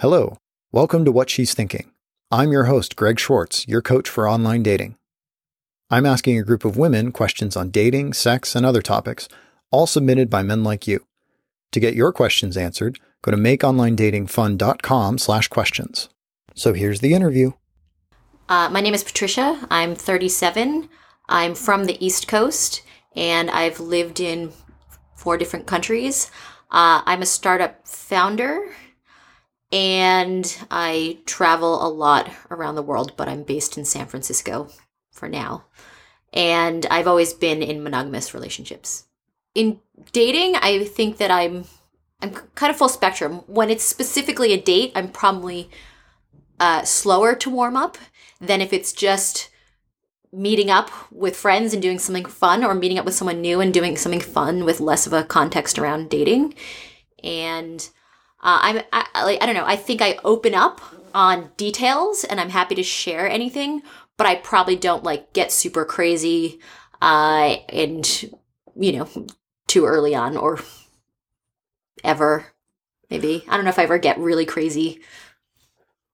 Hello, welcome to What She's Thinking. I'm your host, Greg Schwartz, your coach for online dating. I'm asking a group of women questions on dating, sex, and other topics, all submitted by men like you. To get your questions answered, go to makeonlinedatingfun.com slash questions. So here's the interview. Uh, my name is Patricia. I'm 37. I'm from the East Coast, and I've lived in four different countries. Uh, I'm a startup founder, and I travel a lot around the world, but I'm based in San Francisco for now. And I've always been in monogamous relationships. In dating, I think that I'm I'm kind of full spectrum. When it's specifically a date, I'm probably uh, slower to warm up than if it's just meeting up with friends and doing something fun or meeting up with someone new and doing something fun with less of a context around dating. And uh, I'm I, like I don't know. I think I open up on details and I'm happy to share anything, but I probably don't like get super crazy uh, and you know too early on or ever. Maybe I don't know if I ever get really crazy.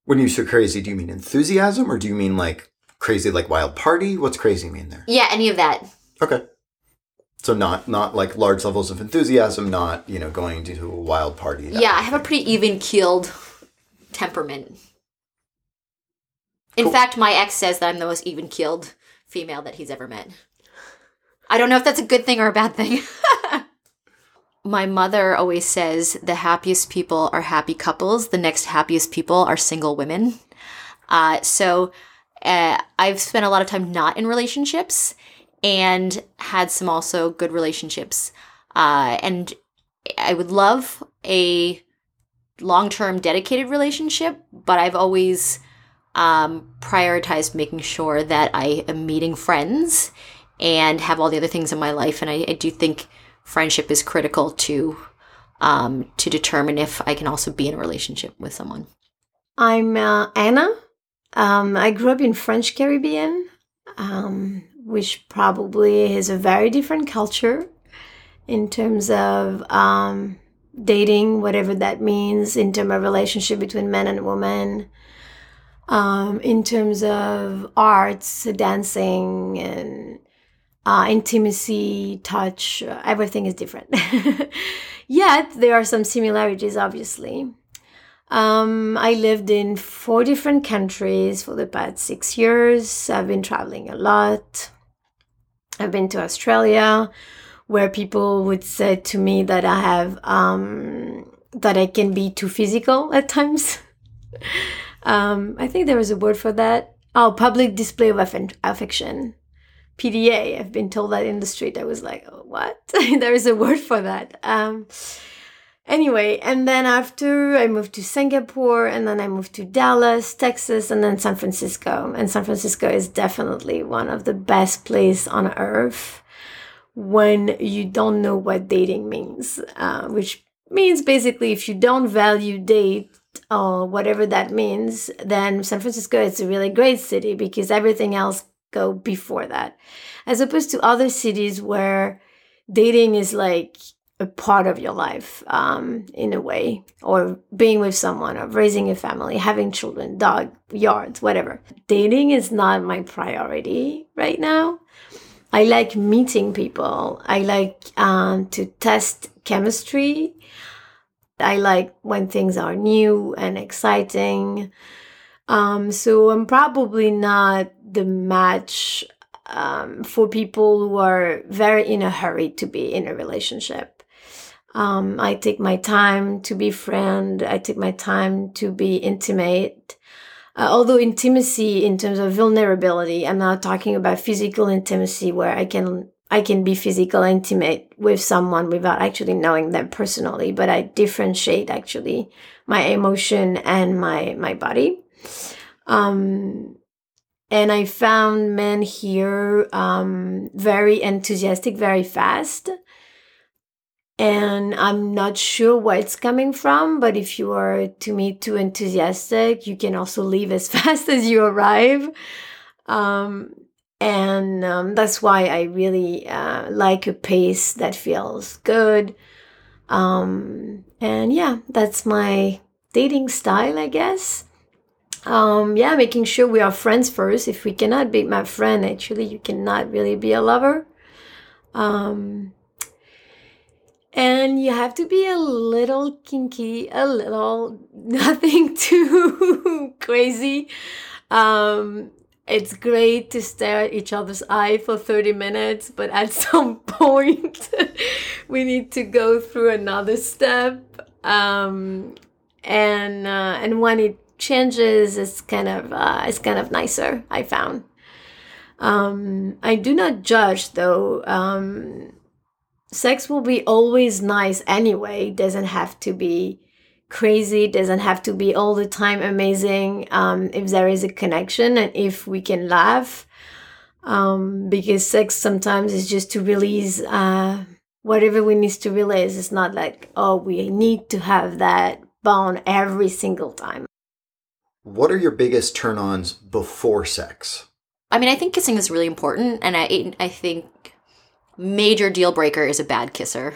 When you say crazy, do you mean enthusiasm or do you mean like crazy, like wild party? What's crazy mean there? Yeah, any of that. Okay. So not not like large levels of enthusiasm, not you know going to a wild party. Yeah, I have a pretty even keeled temperament. In Cool. fact, my ex says that I'm the most even keeled female that he's ever met. I don't know if that's a good thing or a bad thing. my mother always says the happiest people are happy couples, the next happiest people are single women. Uh, so uh, I've spent a lot of time not in relationships and had some also good relationships. Uh, and I would love a long term dedicated relationship, but I've always um, prioritized making sure that I am meeting friends and have all the other things in my life. And I, I do think friendship is critical to um, to determine if I can also be in a relationship with someone. I'm uh, Anna. Um, I grew up in French Caribbean, um, which probably is a very different culture in terms of um, dating, whatever that means, in terms of relationship between men and women, um, in terms of arts, dancing, and uh, intimacy, touch. Everything is different. Yet there are some similarities, obviously. Um, I lived in four different countries for the past six years. I've been traveling a lot. I've been to Australia, where people would say to me that I have um, that I can be too physical at times. um, I think there is a word for that. Oh, public display of affen- affection. PDA. I've been told that in the street. I was like, oh, what? there is a word for that. Um, Anyway, and then after I moved to Singapore, and then I moved to Dallas, Texas, and then San Francisco. And San Francisco is definitely one of the best places on earth when you don't know what dating means, uh, which means basically if you don't value date or whatever that means, then San Francisco is a really great city because everything else go before that, as opposed to other cities where dating is like a part of your life um, in a way, or being with someone, or raising a family, having children, dog, yards, whatever. Dating is not my priority right now. I like meeting people. I like um, to test chemistry. I like when things are new and exciting. Um, so I'm probably not the match um, for people who are very in a hurry to be in a relationship. Um, I take my time to be friend. I take my time to be intimate. Uh, although intimacy in terms of vulnerability, I'm not talking about physical intimacy where I can I can be physical intimate with someone without actually knowing them personally, but I differentiate actually my emotion and my my body. Um, and I found men here um, very enthusiastic, very fast and I'm not sure where it's coming from. But if you are to me too enthusiastic, you can also leave as fast as you arrive. Um, and um, that's why I really uh, like a pace that feels good. Um, and yeah, that's my dating style, I guess. Um, yeah, making sure we are friends first. If we cannot be my friend, actually, you cannot really be a lover. Um, and you have to be a little kinky, a little nothing too crazy. Um, it's great to stare at each other's eye for 30 minutes, but at some point, we need to go through another step. Um, and uh, and when it changes, it's kind of uh, it's kind of nicer. I found. Um, I do not judge though. Um, sex will be always nice anyway. It doesn't have to be crazy. It doesn't have to be all the time amazing. Um, if there is a connection and if we can laugh, um, because sex sometimes is just to release uh, whatever we need to release. It's not like oh we need to have that bond every single time. What are your biggest turn-ons before sex? I mean, I think kissing is really important, and I I think major deal breaker is a bad kisser.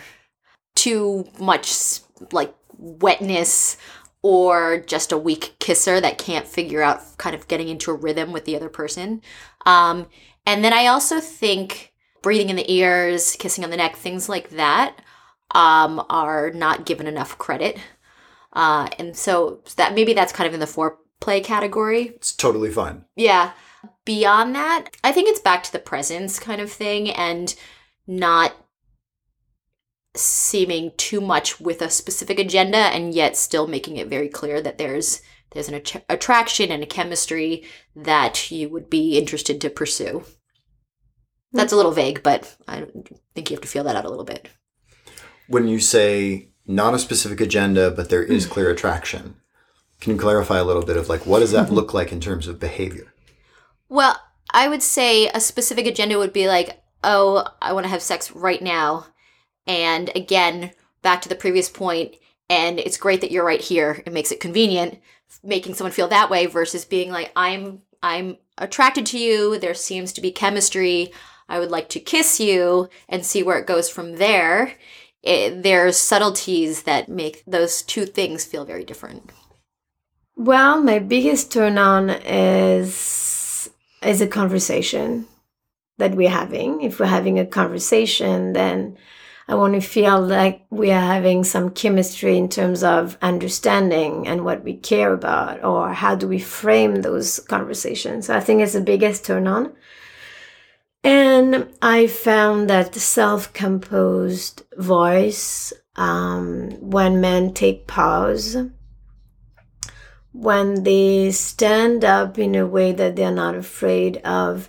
Too much like wetness or just a weak kisser that can't figure out kind of getting into a rhythm with the other person. Um, and then I also think breathing in the ears, kissing on the neck, things like that um, are not given enough credit. Uh, and so that maybe that's kind of in the foreplay category. It's totally fine. Yeah. Beyond that, I think it's back to the presence kind of thing and not seeming too much with a specific agenda and yet still making it very clear that there's there's an att- attraction and a chemistry that you would be interested to pursue. That's a little vague, but I think you have to feel that out a little bit. When you say not a specific agenda, but there is hmm. clear attraction, can you clarify a little bit of like what does that hmm. look like in terms of behavior? Well, I would say a specific agenda would be like, oh, I want to have sex right now. And again, back to the previous point, and it's great that you're right here. It makes it convenient, making someone feel that way versus being like, I'm I'm attracted to you. There seems to be chemistry. I would like to kiss you and see where it goes from there. It, there's subtleties that make those two things feel very different. Well, my biggest turn on is is a conversation that we're having. If we're having a conversation, then I want to feel like we are having some chemistry in terms of understanding and what we care about, or how do we frame those conversations. So I think it's the biggest turn on. And I found that the self composed voice, um, when men take pause, when they stand up in a way that they're not afraid of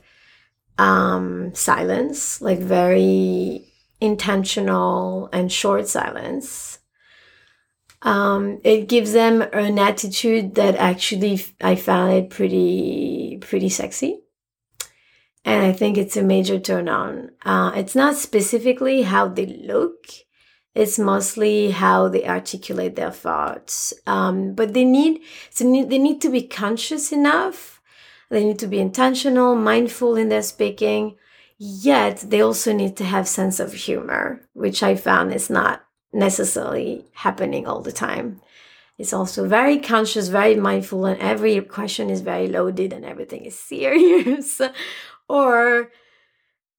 um, silence, like very intentional and short silence. Um, it gives them an attitude that actually I found it pretty pretty sexy, and I think it's a major turn on. Uh, it's not specifically how they look; it's mostly how they articulate their thoughts. Um, but they need so they need to be conscious enough. They need to be intentional, mindful in their speaking Yet they also need to have sense of humor, which I found is not necessarily happening all the time. It's also very conscious, very mindful, and every question is very loaded and everything is serious. or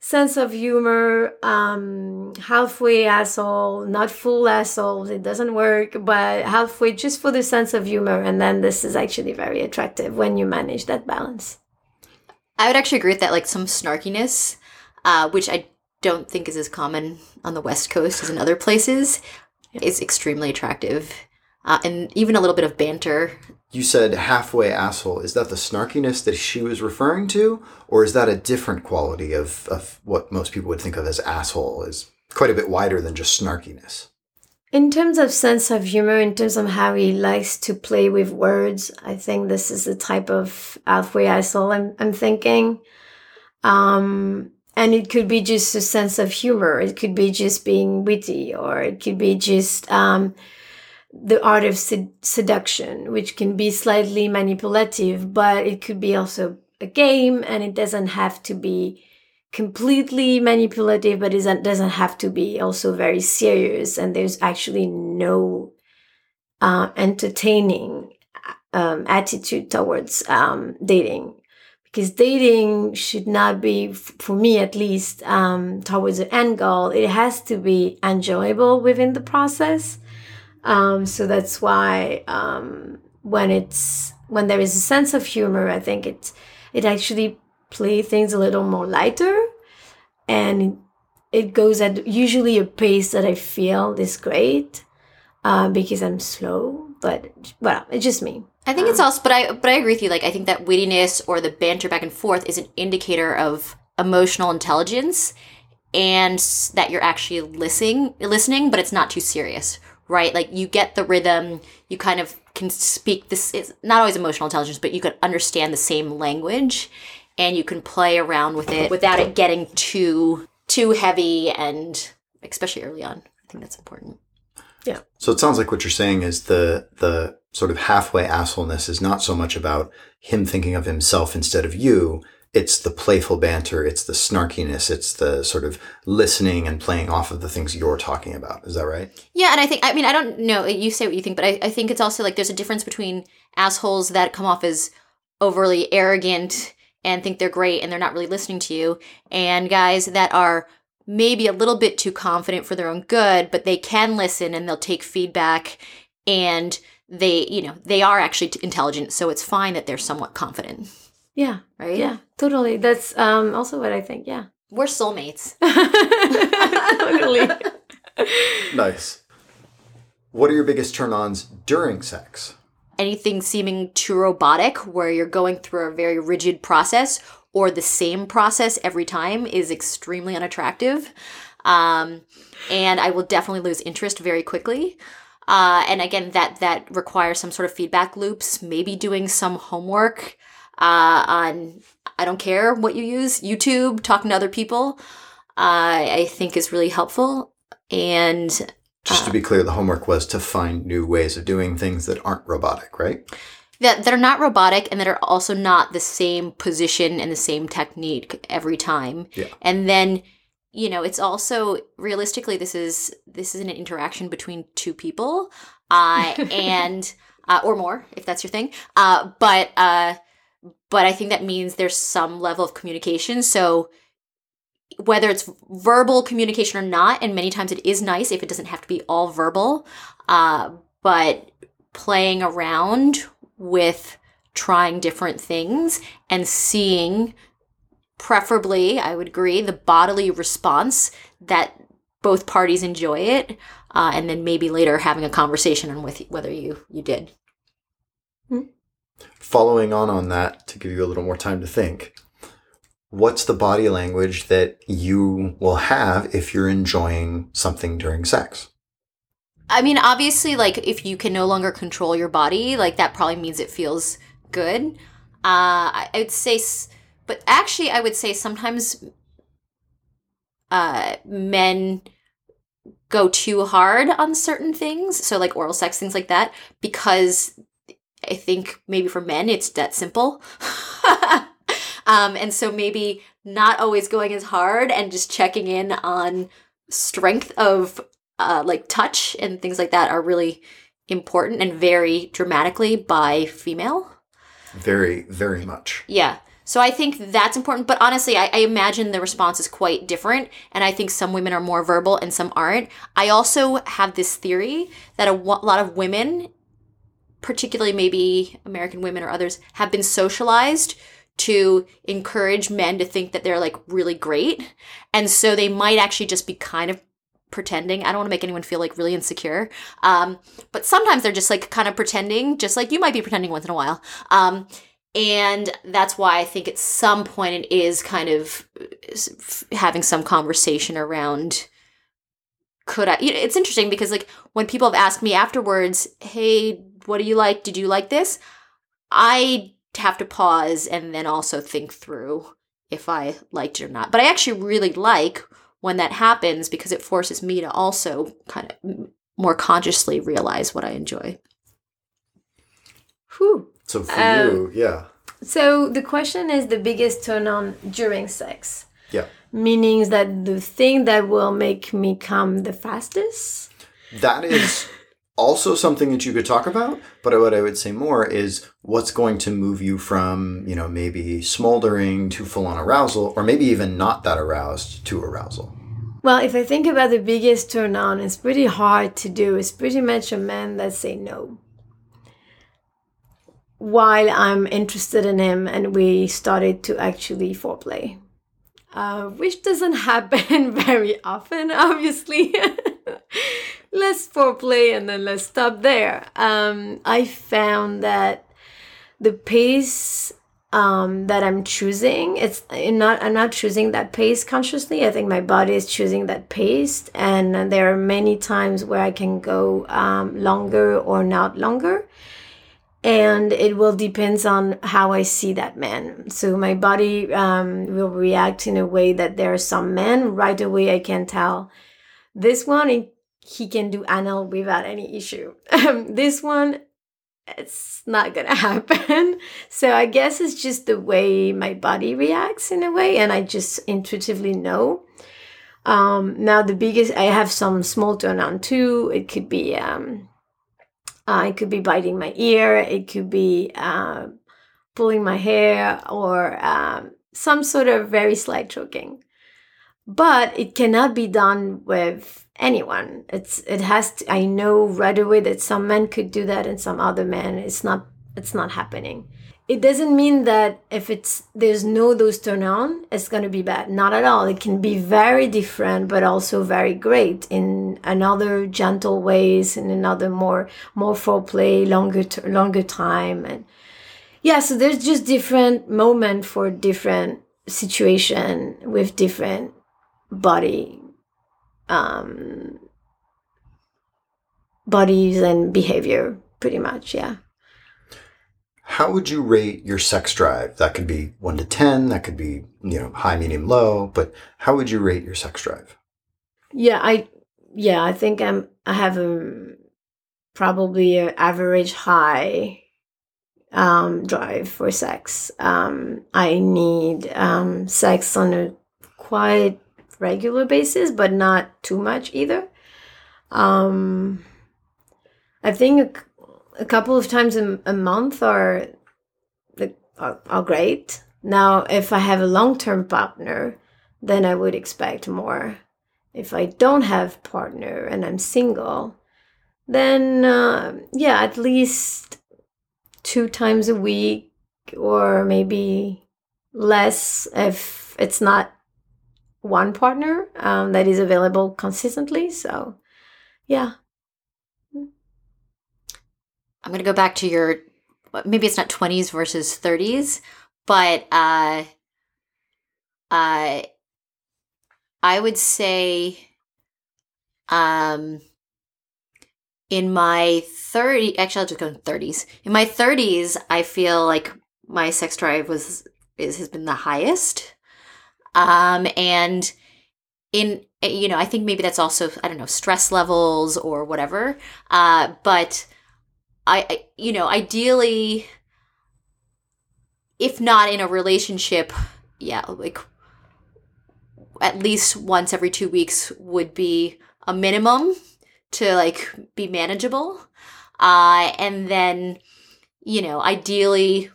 sense of humor, um, halfway asshole, not full asshole, it doesn't work, but halfway just for the sense of humor. And then this is actually very attractive when you manage that balance. I would actually agree with that, like some snarkiness uh, which I don't think is as common on the West Coast as in other places, is extremely attractive. Uh, and even a little bit of banter. You said halfway asshole. Is that the snarkiness that she was referring to? Or is that a different quality of, of what most people would think of as asshole? Is quite a bit wider than just snarkiness. In terms of sense of humor, in terms of how he likes to play with words, I think this is the type of halfway asshole I'm, I'm thinking. Um, and it could be just a sense of humor it could be just being witty or it could be just um, the art of sed- seduction which can be slightly manipulative but it could be also a game and it doesn't have to be completely manipulative but it doesn't have to be also very serious and there's actually no uh, entertaining um, attitude towards um, dating. Because dating should not be for me at least um, towards the end goal. It has to be enjoyable within the process um, so that's why um, when it's when there is a sense of humor i think it it actually play things a little more lighter. And it goes at usually a pace that i feel is great uh, because i'm slow but well it's just me. I think it's also, but I but I agree with you. Like I think that wittiness or the banter back and forth is an indicator of emotional intelligence, and that you're actually listening, listening, but it's not too serious, right? Like you get the rhythm, you kind of can speak this. It's not always emotional intelligence, but you can understand the same language, and you can play around with it without it getting too too heavy, and especially early on. I think that's important. Yeah. So it sounds like what you're saying is the the sort of halfway assholeness is not so much about him thinking of himself instead of you. It's the playful banter, it's the snarkiness, it's the sort of listening and playing off of the things you're talking about. Is that right? Yeah, and I think I mean I don't know. You say what you think, but I, I think it's also like there's a difference between assholes that come off as overly arrogant and think they're great and they're not really listening to you, and guys that are maybe a little bit too confident for their own good, but they can listen and they'll take feedback and they, you know, they are actually intelligent, so it's fine that they're somewhat confident, yeah right? yeah totally that's um, also what i think yeah We're soulmates. totally Nice. What are your biggest turn ons during sex? anything seeming too robotic where you're going through a very rigid process or the same process every time is extremely unattractive um, and i will definitely lose interest very quickly uh, and again that that requires some sort of feedback loops maybe doing some homework uh, on i don't care what you use youtube talking to other people uh, i think is really helpful and Just to be clear, the homework was to find new ways of doing things that aren't robotic, right? that that are not robotic and that are also not the same position and the same technique every time. Yeah. And then you know, it's also realistically this is this is an interaction between two people uh and uh, or more if that's your thing. Uh but uh but I think that means there's some level of communication. So whether it's verbal communication or not, and many times it is nice if it doesn't have to be all verbal, uh, but playing around with trying different things and seeing, preferably, I would agree, the bodily response that both parties enjoy it, uh, and then maybe later having a conversation on with whether you you did. Following on on that, to give you a little more time to think, what's the body language that you will have if you're enjoying something during sex? I mean, obviously, like if you can no longer control your body, like that probably means it feels good. Uh, I, would say, but actually, I would say sometimes uh, men go too hard on certain things, so like oral sex, things like that, because I think maybe for men it's that simple. um, and so maybe not always going as hard and just checking in on strength of uh, like touch and things like that are really important and vary dramatically by female. Very, very much. Yeah. So I think that's important. But honestly, I, I imagine the response is quite different. And I think some women are more verbal and some aren't. I also have this theory that a lot of women, particularly maybe American women or others, have been socialized to encourage men to think that they're like really great. And so they might actually just be kind of pretending. I don't want to make anyone feel like really insecure. Um, but sometimes they're just like kind of pretending, just like you might be pretending once in a while. Um, and that's why I think at some point it is kind of uh, having some conversation around could I you know, it's interesting because like when people have asked me afterwards, "Hey, what do you like? Did you like this?" I have to pause and then also think through if I liked it or not. But I actually really like when that happens because it forces me to also kind of more consciously realize what I enjoy. Whew. So for Um, you, yeah. So the question is the biggest turn on during sex. Yeah. Meaning that the thing that will make me come the fastest. That is also something that you could talk about. But what I would say more is what's going to move you from, you know, maybe smoldering to full on arousal, or maybe even not that aroused to arousal. Well, if I think about the biggest turn on, it's pretty hard to do. It's pretty much a man that say no. While I'm interested in him and we started to actually foreplay. Uh, which doesn't happen very often, obviously. let's foreplay and then let's stop there. Um, I found that the pace um, that I'm choosing, it's not I'm not choosing that pace consciously. I think my body is choosing that pace, and there are many times where I can go um, longer or not longer, and it will depends on how I see that man. So my body um, will react in a way that there are some men right away I can tell this one he can do anal without any issue. Um, this one, it's not gonna happen. so I guess it's just the way my body reacts in a way, and I just intuitively know. Um, now the biggest, I have some small turn on too. It could be, um, uh, it could be biting my ear. It could be uh, pulling my hair or um, some sort of very slight choking. But it cannot be done with anyone. It's it has to, I know right away that some men could do that and some other men it's not it's not happening. It doesn't mean that if it's there's no those turn on, it's gonna be bad. Not at all. It can be very different, but also very great in another gentle ways, in another more more foreplay, longer longer time, and yeah. So there's just different moment for different situation with different body um, bodies and behavior, pretty much. Yeah. How would you rate your sex drive? That could be one to 10, that could be, you know, high, medium, low, but how would you rate your sex drive? Yeah, I, yeah, I think I'm, I have a probably an average high um, drive for sex. Um, I need um, sex on a quite regular basis, but not too much either. Um, I think a, a couple of times a, a month are, are, are great. Now, if I have a long term partner, then I would expect more. If I don't have partner and I'm single, then uh, yeah, at least two times a week or maybe less if it's not one partner um, that is available consistently. So, yeah. I'm going to go back to your maybe it's not 20s versus 30s, but uh, uh, I would say um, in my 30 actually I'll just go in 30s. In my 30s, I feel like my sex drive was is has been the highest. Um, and in you know, I think maybe that's also I don't know stress levels or whatever. Uh, but I, I you know ideally, if not in a relationship, yeah, like at least once every two weeks would be a minimum to like be manageable. Uh, and then, you know, ideally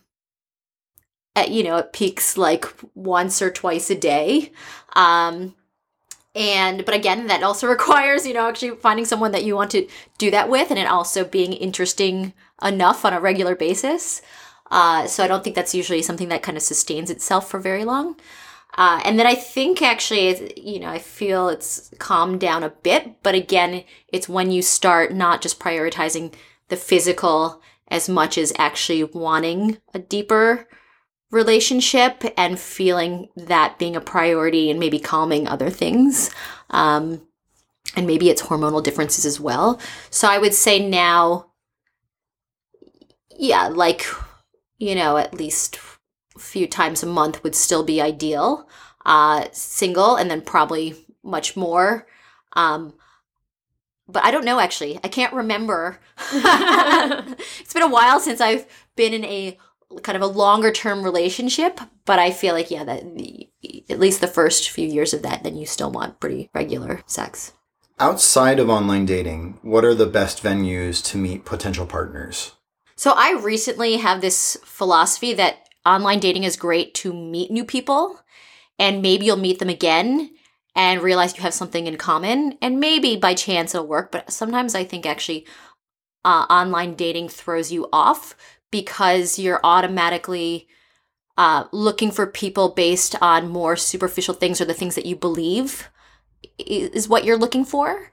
at, you know, it peaks like once or twice a day. Um, and but again that also requires you know actually finding someone that you want to do that with and it also being interesting enough on a regular basis uh, so i don't think that's usually something that kind of sustains itself for very long uh, and then i think actually you know i feel it's calmed down a bit but again it's when you start not just prioritizing the physical as much as actually wanting a deeper relationship and feeling that being a priority and maybe calming other things. Um, and maybe it's hormonal differences as well. So I would say now, yeah, like, you know, at least a few times a month would still be ideal. Uh, single, and then probably much more. Um, but I don't know actually. I can't remember. it's been a while since I've been in a kind of a longer term relationship but i feel like yeah that the, at least the first few years of that then you still want pretty regular sex Outside of online dating, what are the best venues to meet potential partners? So I recently have this philosophy that online dating is great to meet new people and maybe you'll meet them again and realize you have something in common and maybe by chance it'll work but sometimes i think actually uh, online dating throws you off because you're automatically uh, looking for people based on more superficial things or the things that you believe is what you're looking for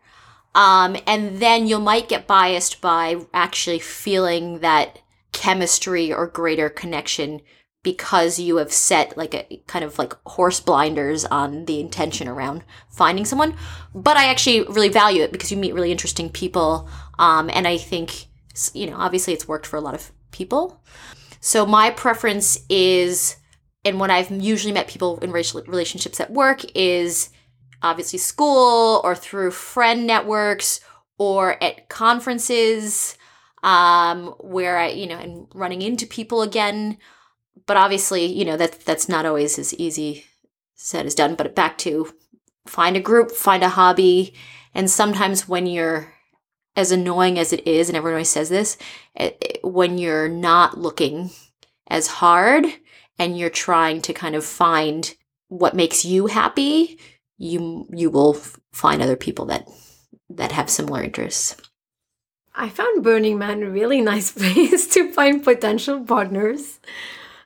um, and then you might get biased by actually feeling that chemistry or greater connection because you have set like a kind of like horse blinders on the intention around finding someone. But I actually really value it because you meet really interesting people. Um, and I think, you know, obviously it's worked for a lot of people. So my preference is, and when I've usually met people in racial relationships at work, is obviously school or through friend networks or at conferences um, where I, you know, and running into people again but obviously, you know, that that's not always as easy said as done. But back to find a group, find a hobby, and sometimes when you're as annoying as it is, and everyone always says this, it, it, when you're not looking as hard and you're trying to kind of find what makes you happy, you you will find other people that that have similar interests. I found Burning Man a really nice place to find potential partners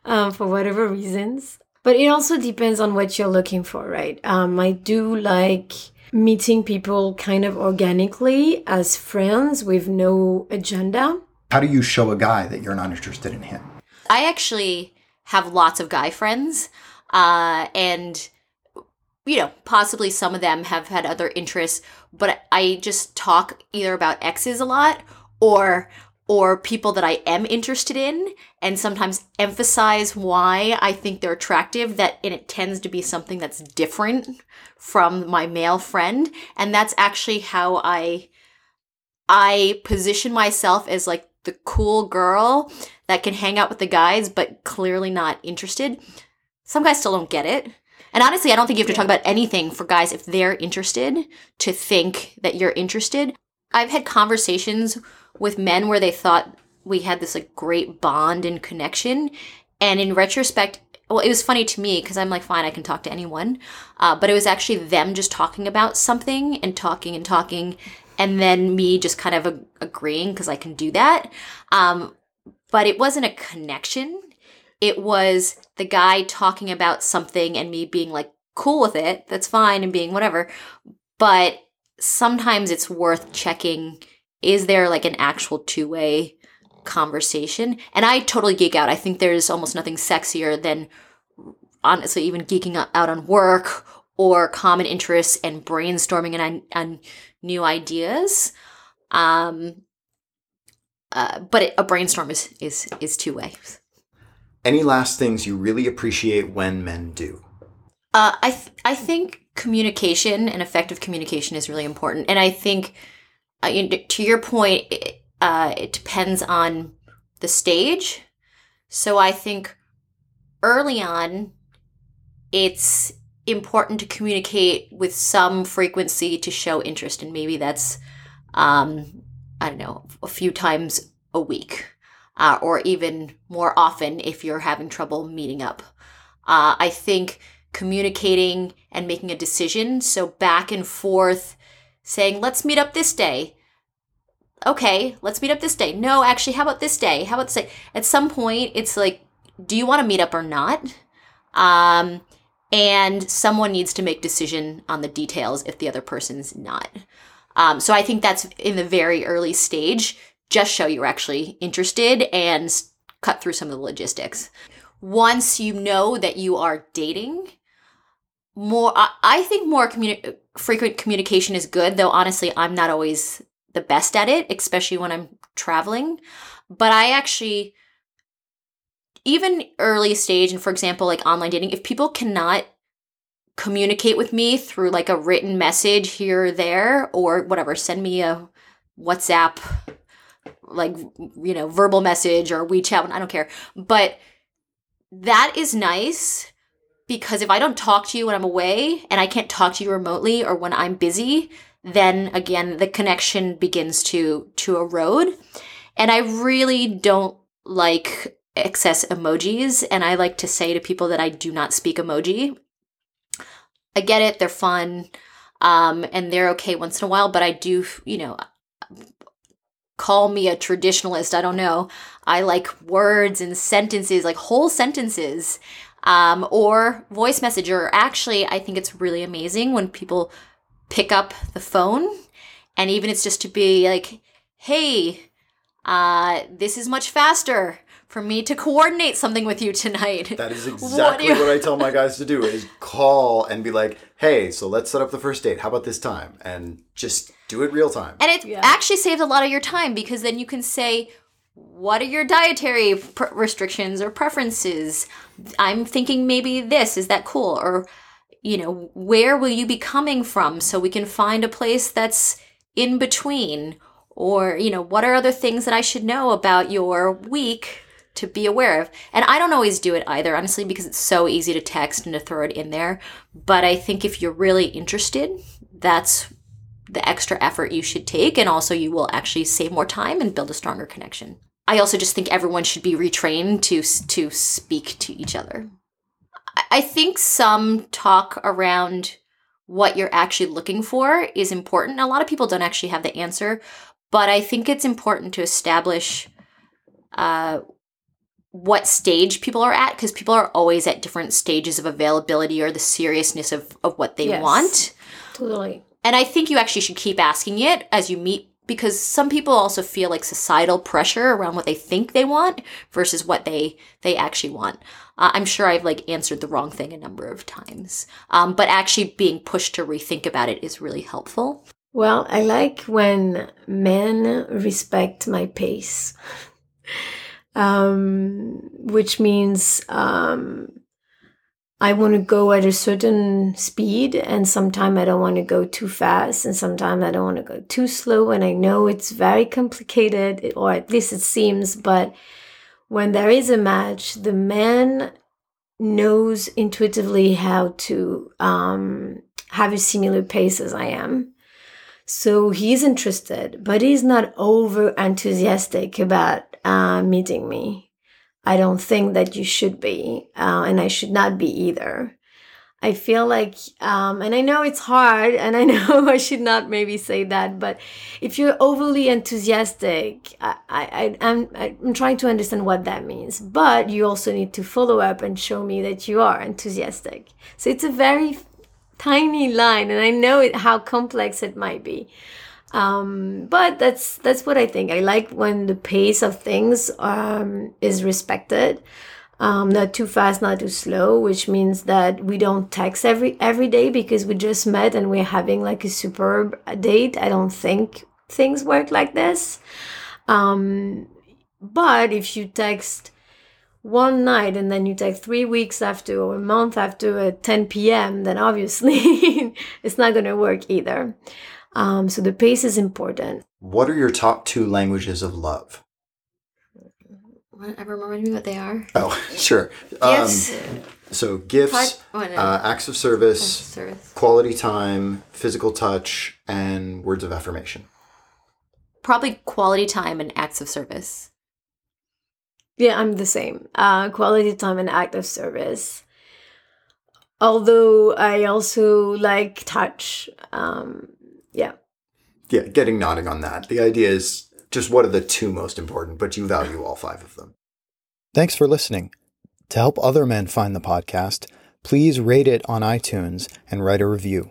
um, for whatever reasons. But it also depends on what you're looking for, right? Um, I do like meeting people kind of organically as friends with no agenda. How do you show a guy that you're not interested in him? I actually have lots of guy friends, uh, and you know, possibly some of them have had other interests, but I just talk either about exes a lot or or people that I am interested in and sometimes emphasize why I think they're attractive that and it tends to be something that's different from my male friend and that's actually how I I position myself as like the cool girl that can hang out with the guys but clearly not interested. Some guys still don't get it. And honestly, I don't think you have to yeah. talk about anything for guys if they're interested to think that you're interested. I've had conversations with men where they thought we had this like great bond and connection. And in retrospect, well, it was funny to me because I'm like, fine, I can talk to anyone. Uh, but it was actually them just talking about something and talking and talking, and then me just kind of agreeing because I can do that. Um, but it wasn't a connection. It was the guy talking about something and me being like, cool with it. That's fine and being whatever. But sometimes it's worth checking is there like an actual two way conversation? And I totally geek out. I think there's almost nothing sexier than honestly even geeking out on work or common interests and brainstorming on, on new ideas. Um, uh, but it, a brainstorm is is is two way. Any last things you really appreciate when men do? Uh, I th- I think communication and effective communication is really important, and I think uh, to your point, it, uh, it depends on the stage. So I think early on, it's important to communicate with some frequency to show interest, and maybe that's, um, I don't know, a few times a week, uh, or even more often if you're having trouble meeting up. Uh, I think communicating and making a decision, so back and forth saying, let's meet up this day. Okay, let's meet up this day. No, actually, how about this day? How about this day? At some point, it's like, do you want to meet up or not? Um, and someone needs to make decision on the details if the other person's not. Um, so I think that's in the very early stage. Just show you're actually interested and cut through some of the logistics. Once you know that you are dating, more I, think more communi- frequent communication is good though honestly i'm not always the best at it especially when i'm traveling. But i actually even early stage and for example like online dating if people cannot communicate with me through like a written message here or there or whatever send me a whatsapp like you know verbal message or wechat i don't care. But that is nice because if I don't talk to you when I'm away and I can't talk to you remotely or when I'm busy, then again the connection begins to to erode. And I really don't like excess emojis and I like to say to people that I do not speak emoji. I get it, they're fun. Um, and they're okay once in a while, but I do, you know, call me a traditionalist. I don't know. I like words and sentences, like whole sentences, um, or voice message. Or actually, I think it's really amazing when people pick up the phone, and even it's just to be like, "Hey, uh, this is much faster." For me to coordinate something with you tonight. That is What exactly you- what, I tell my guys to do is call and be like, hey, so let's set up the first date. How about this time? And just do it real time. And it Yeah. actually saves a lot of your time because then you can say, what are your dietary pr- restrictions or preferences? I'm thinking maybe this. Is that cool? Or, you know, where will you be coming from so we can find a place that's in between? Or, you know, what are other things that I should know about your week to be aware of? And I don't always do it either, honestly, because it's so easy to text and to throw it in there. But I think if you're really interested, that's the extra effort you should take and also you will actually save more time and build a stronger connection i also just think everyone should be retrained to to speak to each other I- think some talk around what you're actually looking for is important a lot of people don't actually have the answer but i think it's important to establish uh, what stage people are at because people are always at different stages of availability or the seriousness of, of what they Yes. want Totally. And I think you actually should keep asking it as you meet because some people also feel like societal pressure around what they think they want versus what they they actually want. Uh, I'm sure I've like answered the wrong thing a number of times, um, but actually being pushed to rethink about it is really helpful. Well, I like when men respect my pace, um, which means um, I want to go at a certain speed, and sometimes I don't want to go too fast, and sometimes I don't want to go too slow. And I know it's very complicated, or at least it seems, but when there is a match, the man knows intuitively how to um, have a similar pace as I am. So he's interested, but he's not over enthusiastic about uh, meeting me. I don't think that you should be, uh, and I should not be either. I feel like, um, and I know it's hard, and I know I should not maybe say that, but if you're overly enthusiastic, I, I, I'm, I'm trying to understand what that means. But you also need to follow up and show me that you are enthusiastic. So it's a very tiny line, and I know it, how complex it might be. Um, but that's that's what I think. I like when the pace of things um, is respected, um, not too fast, not too slow, which means that we don't text every every day because we just met and we're having like a superb date. I don't think things work like this. Um, but if you text one night and then you text three weeks after or a month after at 10 p.m., then obviously it's not going to work either. Um, so the pace is important. What are your top two languages of love? What, ever remind me what they are? Oh, sure. Um, so gifts, Pri- oh, no. uh, acts of service, service. quality time, physical touch, and words of affirmation. Probably quality time and acts of service. Yeah, I'm the same. Uh, quality time and act of service. Although I also like touch. Um, yeah. Yeah, getting nodding on that. The idea is just what are the two most important, but you value all five of them. Thanks for listening. To help other men find the podcast, please rate it on iTunes and write a review.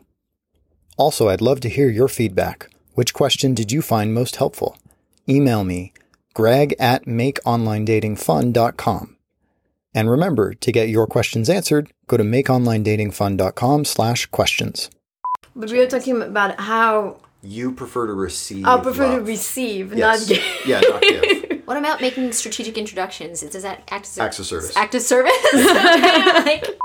Also, I'd love to hear your feedback. Which question did you find most helpful? Email me, greg at makeonlinedatingfun.com. And remember, to get your questions answered, go to makeonlinedatingfun.com slash questions. But we were talking about how You prefer to receive I prefer to receive, Yes. not give. Yeah, not give. What about making strategic introductions? Does that act as a Acts of service. act of service? like,